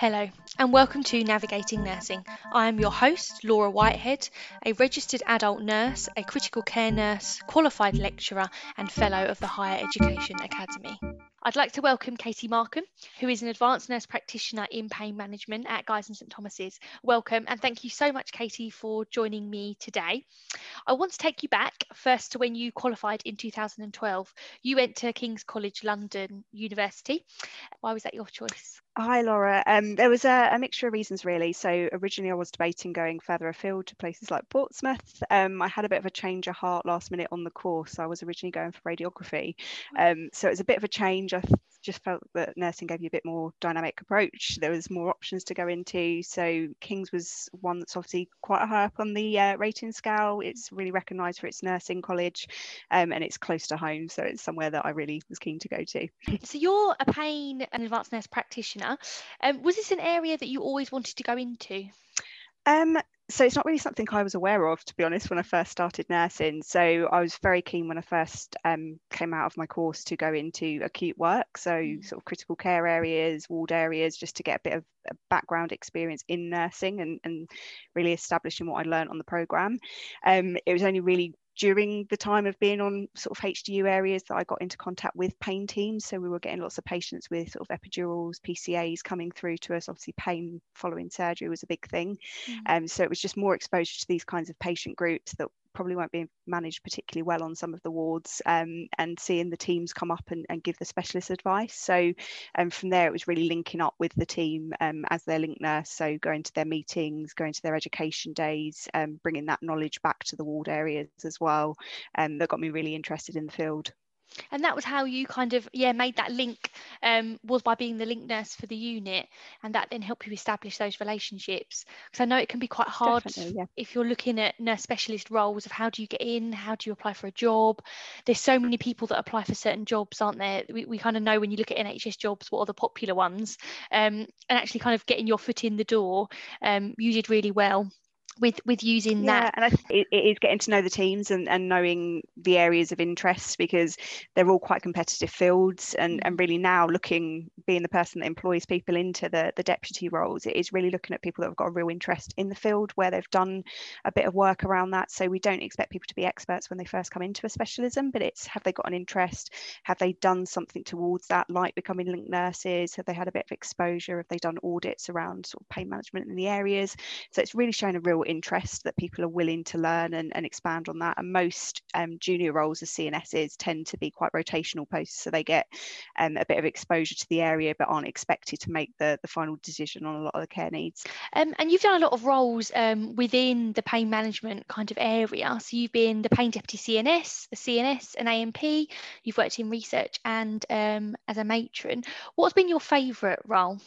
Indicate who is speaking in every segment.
Speaker 1: Hello, and welcome to Navigating Nursing. I am your host, Laura Whitehead, a registered adult nurse, a critical care nurse, qualified lecturer, and fellow of the Higher Education Academy. I'd like to welcome Katie Markham, who is an advanced nurse practitioner in pain management at Guy's and St Thomas's. Welcome, and thank you so much, Katie, for joining me today. I want to take you back first to when you qualified in 2012. You went to King's College London University. Why was that your choice?
Speaker 2: Hi, Laura. Um, there was a, a, mixture of reasons, really. So originally, I was debating going further afield to places like Portsmouth. Um, I had a bit of a change of heart last minute on the course. I was originally going for radiography, um, so it was a bit of a change. I just felt that nursing gave you a bit more dynamic approach. There was more options to go into. So King's was one that's obviously quite high up on the uh, rating scale. It's really recognised for its nursing college, um, and it's close to home, so it's somewhere that I really was keen to go to.
Speaker 1: So you're a pain and advanced nurse practitioner. Um, was this an area that you always wanted to go into?
Speaker 2: Um, so it's not really something I was aware of, to be honest, when I first started nursing. So I was very keen when I first um, came out of my course to go into acute work, so mm. sort of critical care areas, ward areas, just to get a bit of a background experience in nursing and, and really establishing what I learned on the program. Um, it was only really during the time of being on sort of HDU areas that I got into contact with pain teams. So we were getting lots of patients with sort of epidurals, PCAs coming through to us. Obviously, pain following surgery was a big thing. Mm. Um, so it was just more exposure to these kinds of patient groups that probably won't be managed particularly well on some of the wards um, and seeing the teams come up and, and give the specialist advice. So um, from there it was really linking up with the team um, as their link nurse. So going to their meetings going to their education days um, bringing that knowledge back to the ward areas as well um, that got me really interested in the field
Speaker 1: and that was how you kind of yeah made that link um, was by being the link nurse for the unit and that then helped you establish those relationships. Because i know it can be quite hard yeah. if you're looking at nurse specialist roles of how do you get in how do you apply for a job? There's so many people that apply for certain jobs aren't there? We, we kind of know when you look at nhs jobs what are the popular ones. Um, and actually kind of getting your foot in the door um, you did really well with with using yeah, that.
Speaker 2: and I it, it is getting to know the teams and, and knowing the areas of interest because they're all quite competitive fields and, and really now looking being the person that employs people into the, the deputy roles it is really looking at people that have got a real interest in the field where they've done a bit of work around that. So we don't expect people to be experts when they first come into a specialism but it's have they got an interest? Have they done something towards that like becoming link nurses? Have they had a bit of exposure? Have they done audits around sort of pain management in the areas? So it's really showing a real interest that people are willing to learn and, and expand on that. And most um, junior roles as CNSs tend to be quite rotational posts, so they get um, a bit of exposure to the area but aren't expected to make the, the final decision on a lot of the care needs.
Speaker 1: Um, and you've done a lot of roles um, within the pain management kind of area. So you've been the pain deputy CNS, a CNS, an ANP, you've worked in research and um, as a matron. What's been your favourite role?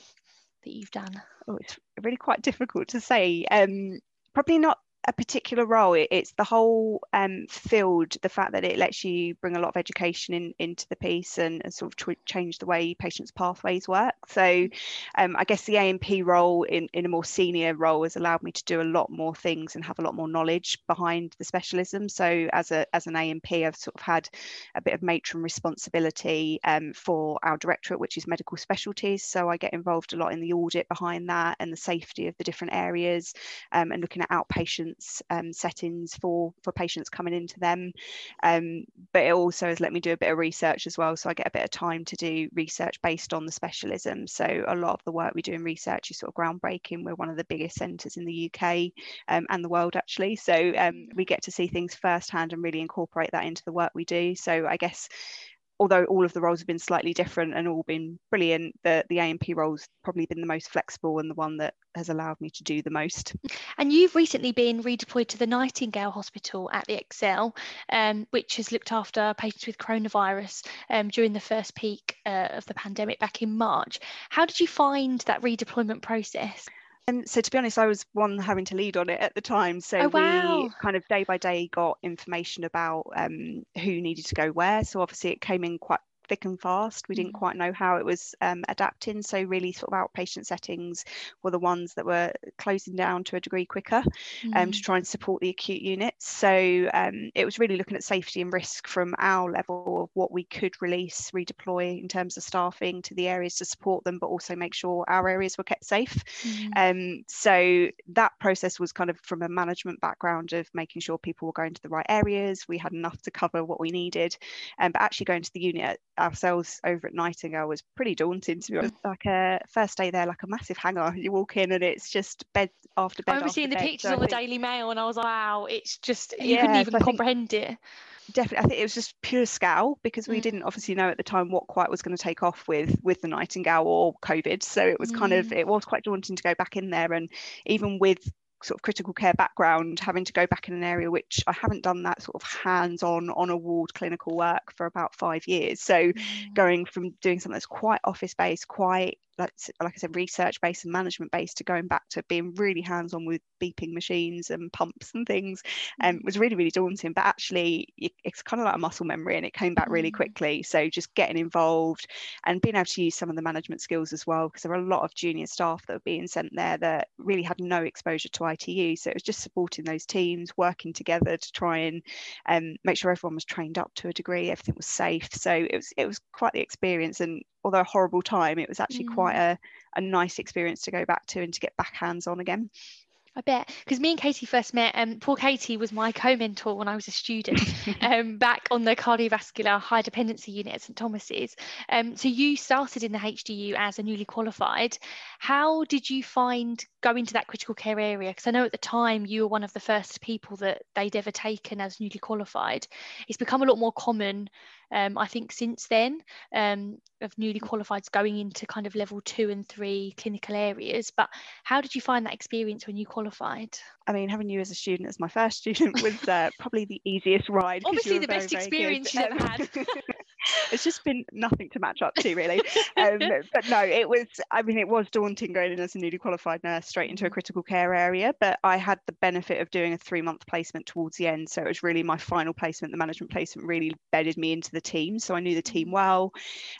Speaker 1: that you've done?
Speaker 2: Oh, it's really quite difficult to say. Um, probably not a particular role. It, it's the whole um, field, the fact that it lets you bring a lot of education in, into the piece and, and sort of change the way patients' pathways work. So um, I guess the ANP role in, in a more senior role has allowed me to do a lot more things and have a lot more knowledge behind the specialism. So as a as an ANP, I've sort of had a bit of matron responsibility um, for our directorate, which is medical specialties. So I get involved a lot in the audit behind that and the safety of the different areas um, and looking at outpatient um, settings for for patients coming into them. Um, but it also has let me do a bit of research as well, so I get a bit of time to do research based on the specialism. So a lot of the work we do in research is sort of groundbreaking. We're one of the biggest centres in the UK um, and the world actually, so um, we get to see things firsthand and really incorporate that into the work we do. So I guess although all of the roles have been slightly different and all been brilliant, the, the ANP role's probably been the most flexible and the one that has allowed me to do the most.
Speaker 1: And you've recently been redeployed to the Nightingale Hospital at the ExCeL, um, which has looked after patients with coronavirus um, during the first peak uh, of the pandemic back in March. How did you find that redeployment process?
Speaker 2: And so, to be honest, I was one having to lead on it at the time. So
Speaker 1: oh, wow.
Speaker 2: we kind of day by day got information about um, who needed to go where. So obviously, it came in quite thick and fast. We didn't mm. quite know how it was um, adapting. So really sort of outpatient settings were the ones that were closing down to a degree quicker mm. um, to mm. try and support the acute units. So um, it was really looking at safety and risk from our level of what we could release, redeploy in terms of staffing to the areas to support them, but also make sure our areas were kept safe. Mm. Um, so that process was kind of from a management background of making sure people were going to the right areas. We had enough to cover what we needed. Um, but actually going to the unit ourselves over at Nightingale was pretty daunting to be honest. Like a first day there, like a massive hangar. You walk in and it's just bed after bed. I
Speaker 1: remember seeing the pictures so on the Daily Mail and I was like, wow, it's just you yeah, couldn't even so comprehend it
Speaker 2: definitely i think it was just pure scale because we mm. didn't obviously know at the time what quite was going to take off with with the nightingale or covid so it was mm. kind of mm. it was quite daunting to go back in there and even with sort of critical care background, having to go back in an area which I haven't done that sort of hands-on on a ward clinical work for about five years. So mm. going from doing something that's quite office-based, quite like, like I said, research based and management based to going back to being really hands on with beeping machines and pumps and things um, mm. was really, really daunting. But actually, it's kind of like a muscle memory and it came back really mm. quickly. So just getting involved and being able to use some of the management skills as well, because there were a lot of junior staff that were being sent there that really had no exposure to ITU. So it was just supporting those teams, working together to try and um, make sure everyone was trained up to a degree, everything was safe. So it was it was quite the experience and although a horrible time, it was actually mm. quite a, a nice experience to go back to and to get back hands on again.
Speaker 1: I bet because me and Katie first met. Um, poor Katie was my co-mentor when I was a student, um, back on the cardiovascular high dependency unit at St Thomas's. Um, so you started in the HDU as a newly qualified. How did you find going to that critical care area? Because I know at the time you were one of the first people that they'd ever taken as newly qualified. It's become a lot more common um, I think since then um, of newly qualifieds going into kind of level two and three clinical areas. But how did you find that experience when you qualified?
Speaker 2: I mean, having you as a student, as my first student, was uh, probably the easiest ride.
Speaker 1: Obviously, the very, best experience you've ever had.
Speaker 2: it's just been nothing to match up to, really. Um, but no, it was. I mean, it was daunting going in as a newly qualified nurse straight into a critical care area. But I had the benefit of doing a three-month placement towards the end, so it was really my final placement. The management placement really bedded me into the team, so I knew the team mm. well.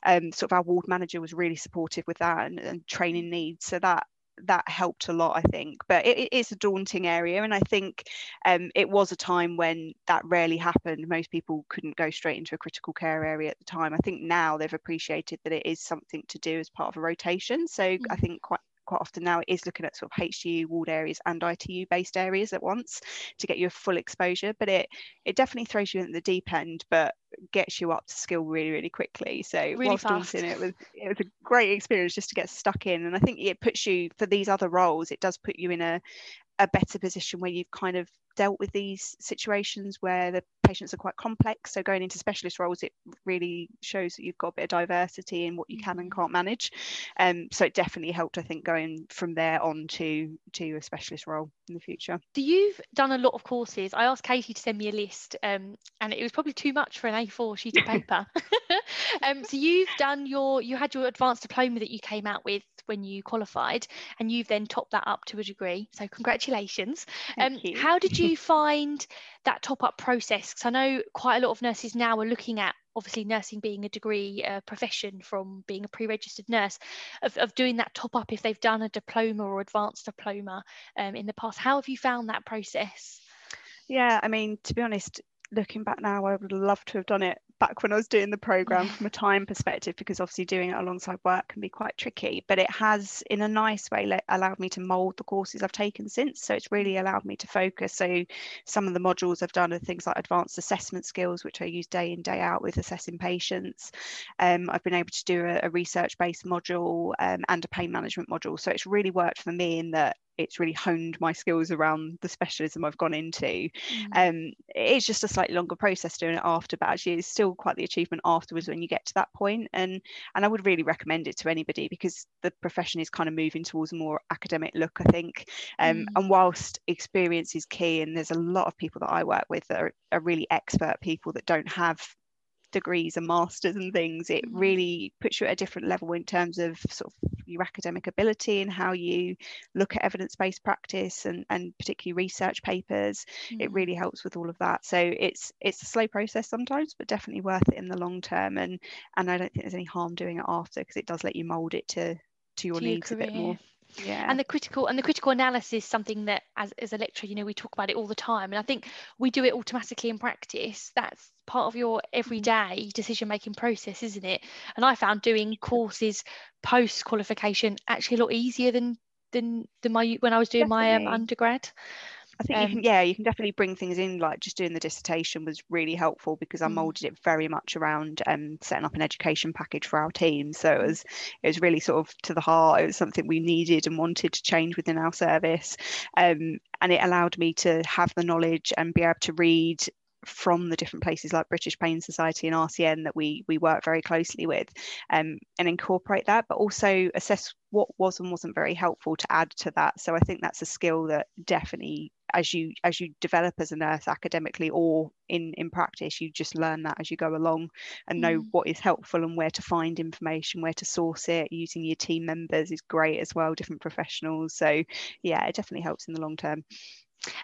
Speaker 2: Um, sort of our ward manager was really supportive with that and, and training needs, so that that helped a lot, I think. But it, it is a daunting area, and I think um, it was a time when that rarely happened. Most people couldn't go straight into a critical care area at the time. I think now they've appreciated that it is something to do as part of a rotation. So mm-hmm. I think quite quite often now it is looking at sort of HDU walled areas and ITU based areas at once to get you a full exposure. But it it definitely throws you in the deep end, but gets you up to skill really really quickly so
Speaker 1: really whilst fast.
Speaker 2: it was it was a great experience just to get stuck in and i think it puts you for these other roles it does put you in a a better position where you've kind of dealt with these situations where the patients are quite complex. So going into specialist roles, it really shows that you've got a bit of diversity in what you can and mm. can't manage. Um, so it definitely helped, I think, going from there on to to a specialist role in the future.
Speaker 1: So you've done a lot of courses. I asked Katie to send me a list, um, and it was probably too much for an A4 sheet of paper. um, so you've done your you had your advanced diploma that you came out with when you qualified, and you've then topped that up to a degree. So congratulations.
Speaker 2: Um,
Speaker 1: how did you find that top up process? Because I know quite a lot of nurses now are looking at obviously nursing being a degree uh, profession from being a pre-registered nurse of, of doing that top up if they've done a diploma or advanced diploma um, in the past how have you found that process
Speaker 2: yeah i mean to be honest looking back now, I would love to have done it back when I was doing the program from a time perspective, because obviously doing it alongside work can be quite tricky. But it has, in a nice way, let, allowed me to mould the courses I've taken since. So it's really allowed me to focus. So some of the modules I've done are things like advanced assessment skills, which I use day in day out with assessing patients. Um, I've been able to do a, a research-based module um, and a pain management module. So it's really worked for me in that it's really honed my skills around the specialism I've gone into. Mm. Um, it's just a slightly longer process doing it after, but actually it's still quite the achievement afterwards when you get to that. And and I would really recommend it to anybody because the profession is kind of moving towards a more academic look, I think. Um, mm. And whilst experience is key, and there's a lot of people that I work with that are, are really expert people that don't have degrees and masters and things it
Speaker 1: Mm.
Speaker 2: really puts you at a different level in terms of sort of your academic ability and how you look at evidence-based practice and and particularly research papers it
Speaker 1: Mm.
Speaker 2: really helps with all of that so it's it's a slow process sometimes but definitely worth it in the long term and and I don't think there's any harm doing it after because it does let you mold it to to your
Speaker 1: To your
Speaker 2: needs a bit more yeah.
Speaker 1: And the critical and the critical analysis is something that as, as a lecturer you know we talk about it all the time. And i think we do it automatically in practice. That's part of your everyday decision making process isn't it? And i found doing courses post qualification actually a lot easier than than than my when i was doing my um, undergrad
Speaker 2: I think you
Speaker 1: Um,
Speaker 2: can, yeah, you can definitely bring things in. Like just doing the dissertation was really helpful because I
Speaker 1: Mm.
Speaker 2: molded it very much around um, setting up an education package for our team. So it
Speaker 1: Mm.
Speaker 2: was, it was really sort of to the heart. It was something we needed and wanted to change within our service, um, and it allowed me to have the knowledge and be able to read from the different places like British Pain Society and RCN that we we work very closely with, um, and incorporate that, but also assess what was and wasn't very helpful to add to that. So I think that's a skill that definitely as you as you develop as a nurse academically or in in practice you just learn that as you go along and know
Speaker 1: Mm.
Speaker 2: what is helpful and where to find information where to source it using your team members is great as well different professionals so yeah it definitely helps in the long term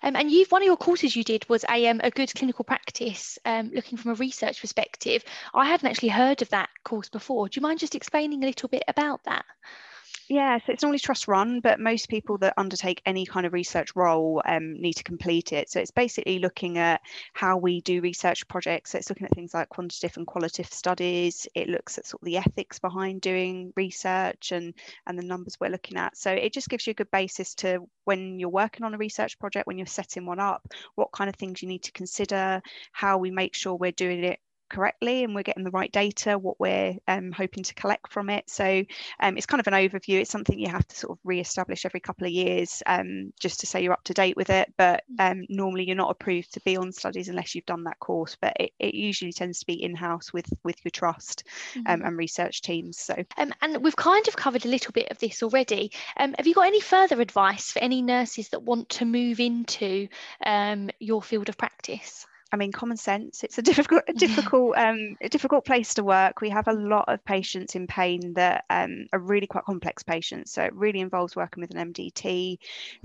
Speaker 1: Um, and you've one of your courses you did was a um, a good clinical practice, um, looking from a research perspective. I hadn't actually heard of that course before. Do you mind just explaining a little bit about that?
Speaker 2: Yeah, so it's normally trust run, but most people that undertake any kind of research role um, need to complete it. So it's basically looking at how we do research projects. So it's looking at things like quantitative and qualitative studies. It looks at sort of the ethics behind doing research and and the numbers we're looking at. So it just gives you a good basis to when you're working on a research project, when you're setting one up, what kind of things you need to consider, how we make sure we're doing it correctly and we're getting the right data, what we're um, hoping to collect from it. So um, it's kind of an overview. It's something you have to sort of re-establish every couple of years um, just to say you're up to date with it. But um, normally you're not approved to be on studies unless you've done that course. But it, it usually tends to be in-house with with your trust um,
Speaker 1: Mhm.
Speaker 2: and research teams. So
Speaker 1: Um, and we've kind of covered a little bit of this already. Um, have you got any further advice for any nurses that want to move into um, your field of practice?
Speaker 2: I mean, common sense. It's a difficult, a difficult, um, a difficult place to work. We have a lot of patients in pain that um, are really quite complex patients. So it really involves working with an MDT,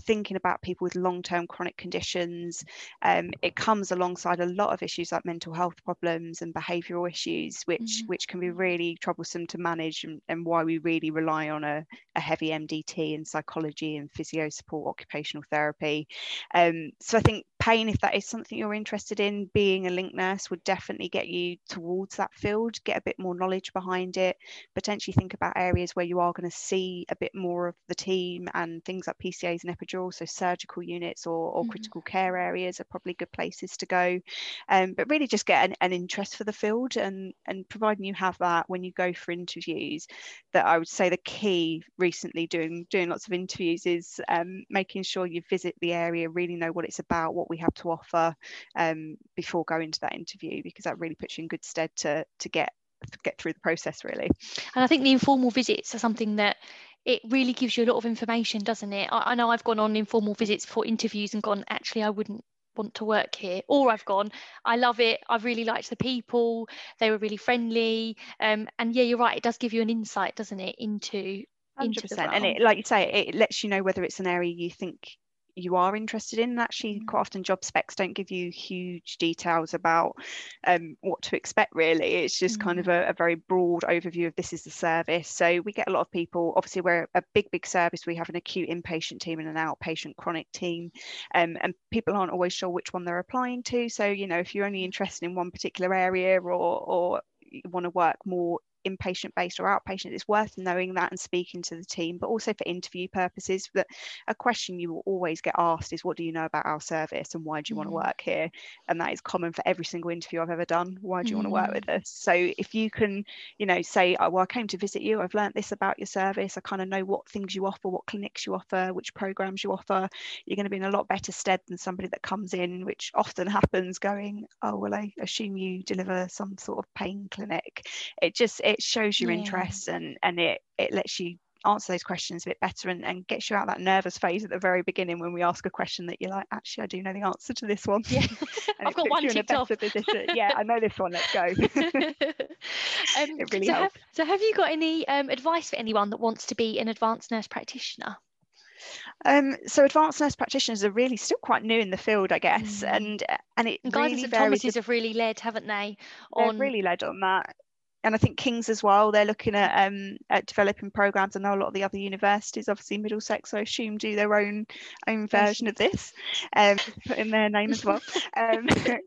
Speaker 2: thinking about people with long-term chronic conditions. Um, it comes alongside a lot of issues like mental health problems and behavioural issues, which
Speaker 1: Mhm.
Speaker 2: which can be really troublesome to manage, and, and why we really rely on a, a heavy MDT in psychology and physio support, occupational therapy. Um, so I think pain, if that is something you're interested in, being a link nurse would definitely get you towards that field, get a bit more knowledge behind it, potentially think about areas where you are going to see a bit more of the team and things like PCAs and epidural, so surgical units or, or
Speaker 1: Mhm.
Speaker 2: critical care areas are probably good places to go. Um, but really just get an, an interest for the field and, and providing you have that when you go for interviews, that I would say the key recently doing doing lots of interviews is um, making sure you visit the area, really know what it's about, what we have to offer um, before going to that interview, because that really puts you in good stead to to get to get through the process really.
Speaker 1: And I think the informal visits are something that it really gives you a lot of information, doesn't it? I, I know I've gone on informal visits for interviews and gone, actually, I wouldn't want to work here. Or I've gone, I love it. I really liked the people. They were really friendly. Um, and yeah, you're right. It does give you an insight, doesn't it, into into the
Speaker 2: 100%. And it, like you say, it lets you know whether it's an area you think you are interested in. And actually,
Speaker 1: Mm.
Speaker 2: quite often job specs don't give you huge details about um, what to expect, really. It's just kind
Speaker 1: Mm.
Speaker 2: of a, a very broad overview of this is the service. So we get a lot of people, obviously, we're a big, big service. We have an acute inpatient team and an outpatient chronic team. Um, and people aren't always sure which one they're applying to. So, you know, if you're only interested in one particular area or, or you want to work more inpatient based or outpatient it's worth knowing that and speaking to the team but also for interview purposes that a question you will always get asked is what do you know about our service and why do you want to
Speaker 1: Mm.
Speaker 2: work here and that is common for every single interview i've ever done why do you want to work
Speaker 1: Mm.
Speaker 2: with us so if you can you know say oh, well i came to visit you i've learnt this about your service i kind of know what things you offer what clinics you offer which programs you offer you're going to be in a lot better stead than somebody that comes in which often happens going oh well i assume you deliver some sort of pain clinic it just it shows your
Speaker 1: Yeah.
Speaker 2: interest and and it it lets you answer those questions a bit better and, and gets you out of that nervous phase at the very beginning when we ask a question that you're like, actually, I do know the answer to this one.
Speaker 1: Yeah, I've got one ticked off.
Speaker 2: yeah, I know this one. Let's go. um, it really
Speaker 1: so
Speaker 2: helps.
Speaker 1: Have, so, have you got any um, advice for anyone that wants to be an advanced nurse practitioner?
Speaker 2: Um, so advanced nurse practitioners are really still quite new in the field, I guess, mm. and and it
Speaker 1: and
Speaker 2: really
Speaker 1: Guy's Thomas's have really led, haven't they?
Speaker 2: On... They've really led on that and I think King's as well. They're looking at um, at developing programs. I know a lot of the other universities, obviously Middlesex, I assume, do their own own version of this, um, put in their name as well. Um,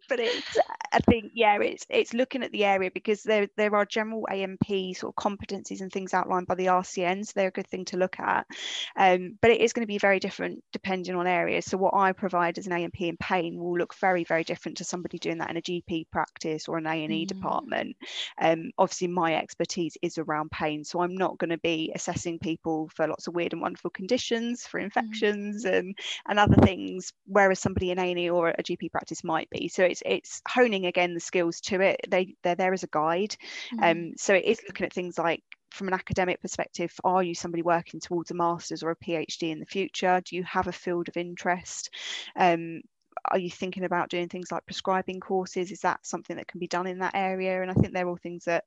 Speaker 2: but it's, I think, yeah, it's it's looking at the area because there there are general ANP sort of competencies and things outlined by the RCN, so they're a good thing to look at. Um, but it is going to be very different depending on areas. So what I provide as an ANP in pain will look very very different to somebody doing that in a GP practice or an A&E mm. department. Um, obviously my expertise is around pain so i'm not going to be assessing people for lots of weird and wonderful conditions for mm. infections mm. and and other things whereas somebody in A&E or a GP practice might be so it's it's honing again the skills to it they they're there as a guide mm. um so it is looking at things like from an academic perspective, are you somebody working towards a master's or a PhD in the future? Do you have a field of interest? Um, are you thinking about doing things like prescribing courses? Is that something that can be done in that area? And I think they're all things that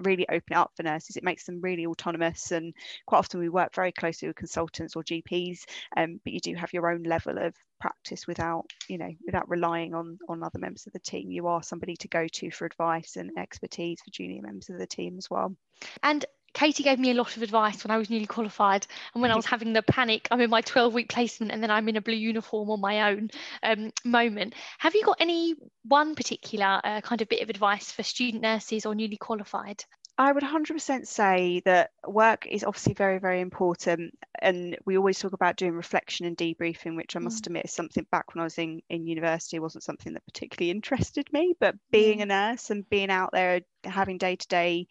Speaker 2: really open up for nurses. It makes them really autonomous, and quite often we work very closely with consultants or GPs. Um, but you do have your own level of practice without, you know, without relying on on other members of the team. You are somebody to go to for advice and expertise for junior members of the team as well.
Speaker 1: And Katie gave me a lot of advice when I was newly qualified and when I was having the panic, I'm in my 12 week placement and then I'm in a blue uniform on my own um, moment. Have you got any one particular uh, kind of bit of advice for student nurses or newly qualified?
Speaker 2: I would 100% say that work is obviously very, very important. And we always talk about doing reflection and debriefing, which I must mm. admit is something back when I was in, in university wasn't something that particularly interested me. But being mm. a nurse and being out there having day to day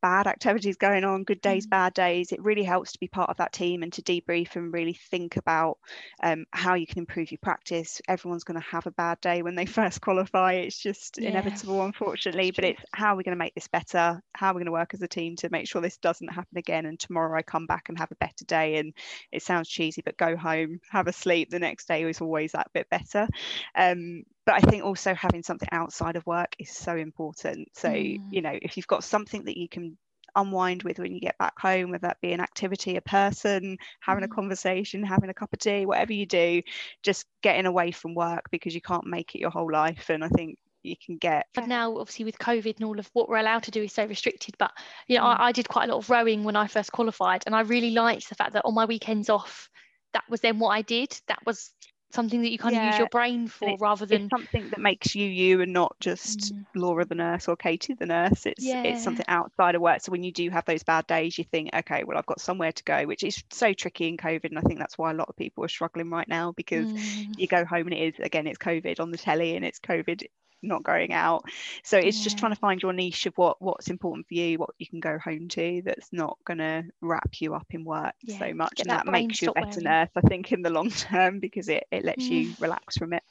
Speaker 2: bad activities going on, good days, mm. bad days. It really helps to be part of that team and to debrief and really think about um, how you can improve your practice. Everyone's going to have a bad day when they first qualify. It's just yeah. inevitable, unfortunately. But it's how are we going to make this better? How are we going to work as a team to make sure this doesn't happen again? And tomorrow I come back and have a better day. And it sounds cheesy, but go home, have a sleep. The next day is always that bit better. Um, but I think also having something outside of work is so important. So, mm. you know, if you've got something that you can unwind with when you get back home, whether that be an activity, a person, having mm. a conversation, having a cup of tea, whatever you do, just getting away from work because you can't make it your whole life. And I think you can get.
Speaker 1: But now, obviously, with COVID and all of what we're allowed to do is so restricted. But you know, mm. I, I, did quite a lot of rowing when I first qualified, and I really liked the fact that on my weekends off, that was then what I did. That was something that you kind yeah. of use your brain for rather than
Speaker 2: something that makes you you and not just mm. Laura the nurse or Katie the nurse it's yeah. it's something outside of work so when you do have those bad days you think okay well I've got somewhere to go which is so tricky in COVID and I think that's why a lot of people are struggling right now because mm. you go home and it is again it's COVID on the telly and it's COVID not going out so it's yeah. just trying to find your niche of what what's important for you what you can go home to that's not going to wrap you up in work yeah. so much and that, that makes you a better nurse i think in the long term because it, it lets mm. you relax from it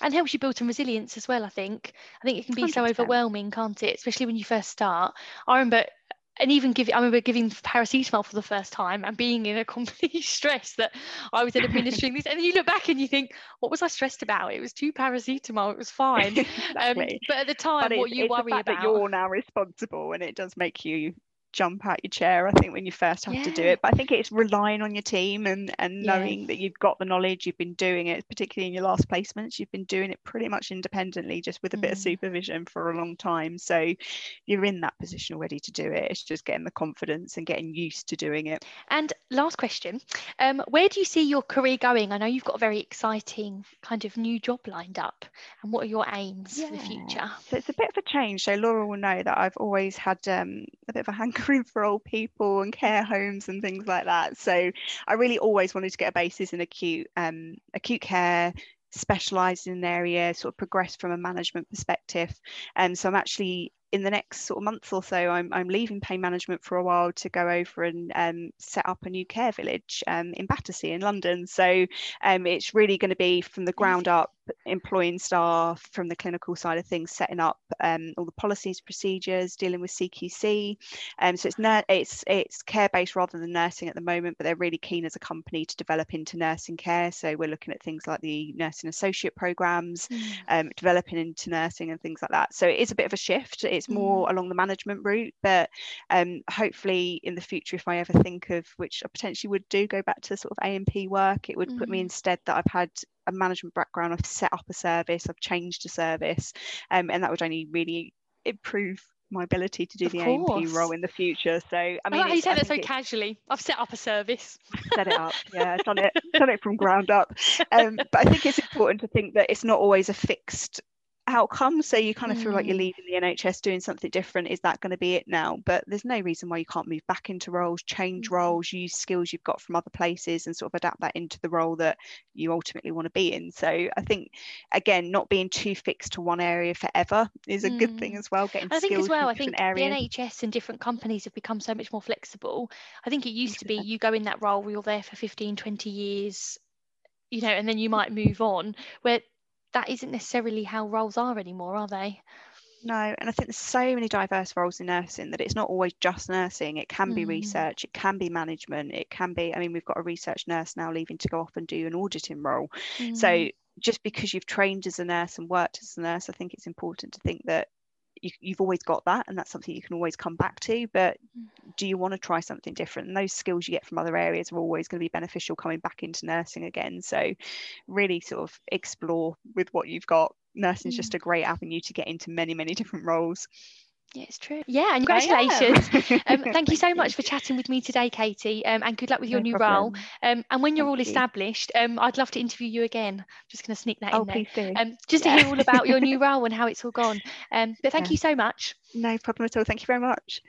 Speaker 1: and helps you build some resilience as well i think i think it can be 100%. so overwhelming can't it especially when you first start i remember and even give I remember giving paracetamol for the first time and being in a complete stress that I was administering this. And then you look back and you think, what was I stressed about? It was two paracetamol, it was fine. Exactly. um, but at the time,
Speaker 2: but
Speaker 1: what you worry about
Speaker 2: that you're now responsible and it does make you jump out your chair i think when you first have yeah. to do it but i think it's relying on your team and and knowing yeah. that you've got the knowledge you've been doing it particularly in your last placements you've been doing it pretty much independently just with a mm. bit of mm. supervision for a long time so you're in that position already to do it it's just getting the confidence and getting used to doing it
Speaker 1: and last question um, where do you see your career going i know you've got a very exciting kind of new job lined up and what are your aims yeah. for the future
Speaker 2: so it's a bit of a change so laura will know that i've always had um, a bit of a hanker for old people and care homes and things like that. So I really always wanted to get a basis in acute um, acute care specialised in an area, sort of progress from a management perspective. And so I'm actually in the next sort of month or so, I'm, I'm leaving pain management for a while to go over and um, set up a new care village um, in Battersea in London. So um, it's really going to be from the ground up employing staff from the clinical side of things, setting up um, all the policies, procedures, dealing with CQC. Um, so it's it's it's care based rather than nursing at the moment, but they're really keen as a company to develop into nursing care. So we're looking at things like the nursing associate programs, mm. um, developing into nursing and things like that. So it is a bit of a shift. It's more mm. along the management route, but um, hopefully in the future, if I ever think of which I potentially would do, go back to sort of ANP work, it would mm. put me mm. instead that I've had a management background, I've set up a service, I've changed a service, um, and that would only really improve my ability to do of the ANP role in the future. So I
Speaker 1: mean, I like you said that so casually. I've set up a service.
Speaker 2: set it up, yeah, done it, done it from ground up. Um, but I think it's important to think that it's not always a fixed outcome. So you kind of mm. feel like you're mm. leaving the NHS doing something different. Is that going to be it now? But there's no reason why you can't move back into roles, change mm. roles, use skills you've got from other places and sort of adapt that into the role that you ultimately want to be in. So I think again, not being too fixed to one area forever is a mm. good thing as well. Getting I think as well, I think areas.
Speaker 1: the NHS and different companies have become so much more flexible. I think it used to be you go in that role, you're there for 15, 20 years, you know, and then you might move on. Where that isn't necessarily how roles are anymore, are they?
Speaker 2: No, and I think there's so many diverse roles in nursing that it's not always just nursing. It can be mm. research, it can be management, it can be. I mean, we've got a research nurse now leaving to go off and do an auditing role. Mm. So just because you've trained as a nurse and worked as a nurse, I think it's important to think that you, have always got that and that's something you can always come back to but mm. do you want to try something different and those skills you get from other areas are always going to be beneficial coming back into nursing again so really sort of explore with what you've got nursing is mm. just a great avenue to get into many many different roles
Speaker 1: yeah, it's true. Yeah, and congratulations. um, thank you so much for chatting with me today, Katie, um, and good luck with your no new problem. role. Um, and when you're thank all established, um, I'd love to interview you again. I'm just going to sneak that
Speaker 2: oh,
Speaker 1: in
Speaker 2: there. Please do.
Speaker 1: Um, just yeah. to hear all about your new role and how it's all gone. Um, but thank yeah. you so much.
Speaker 2: No problem at all. Thank you very much.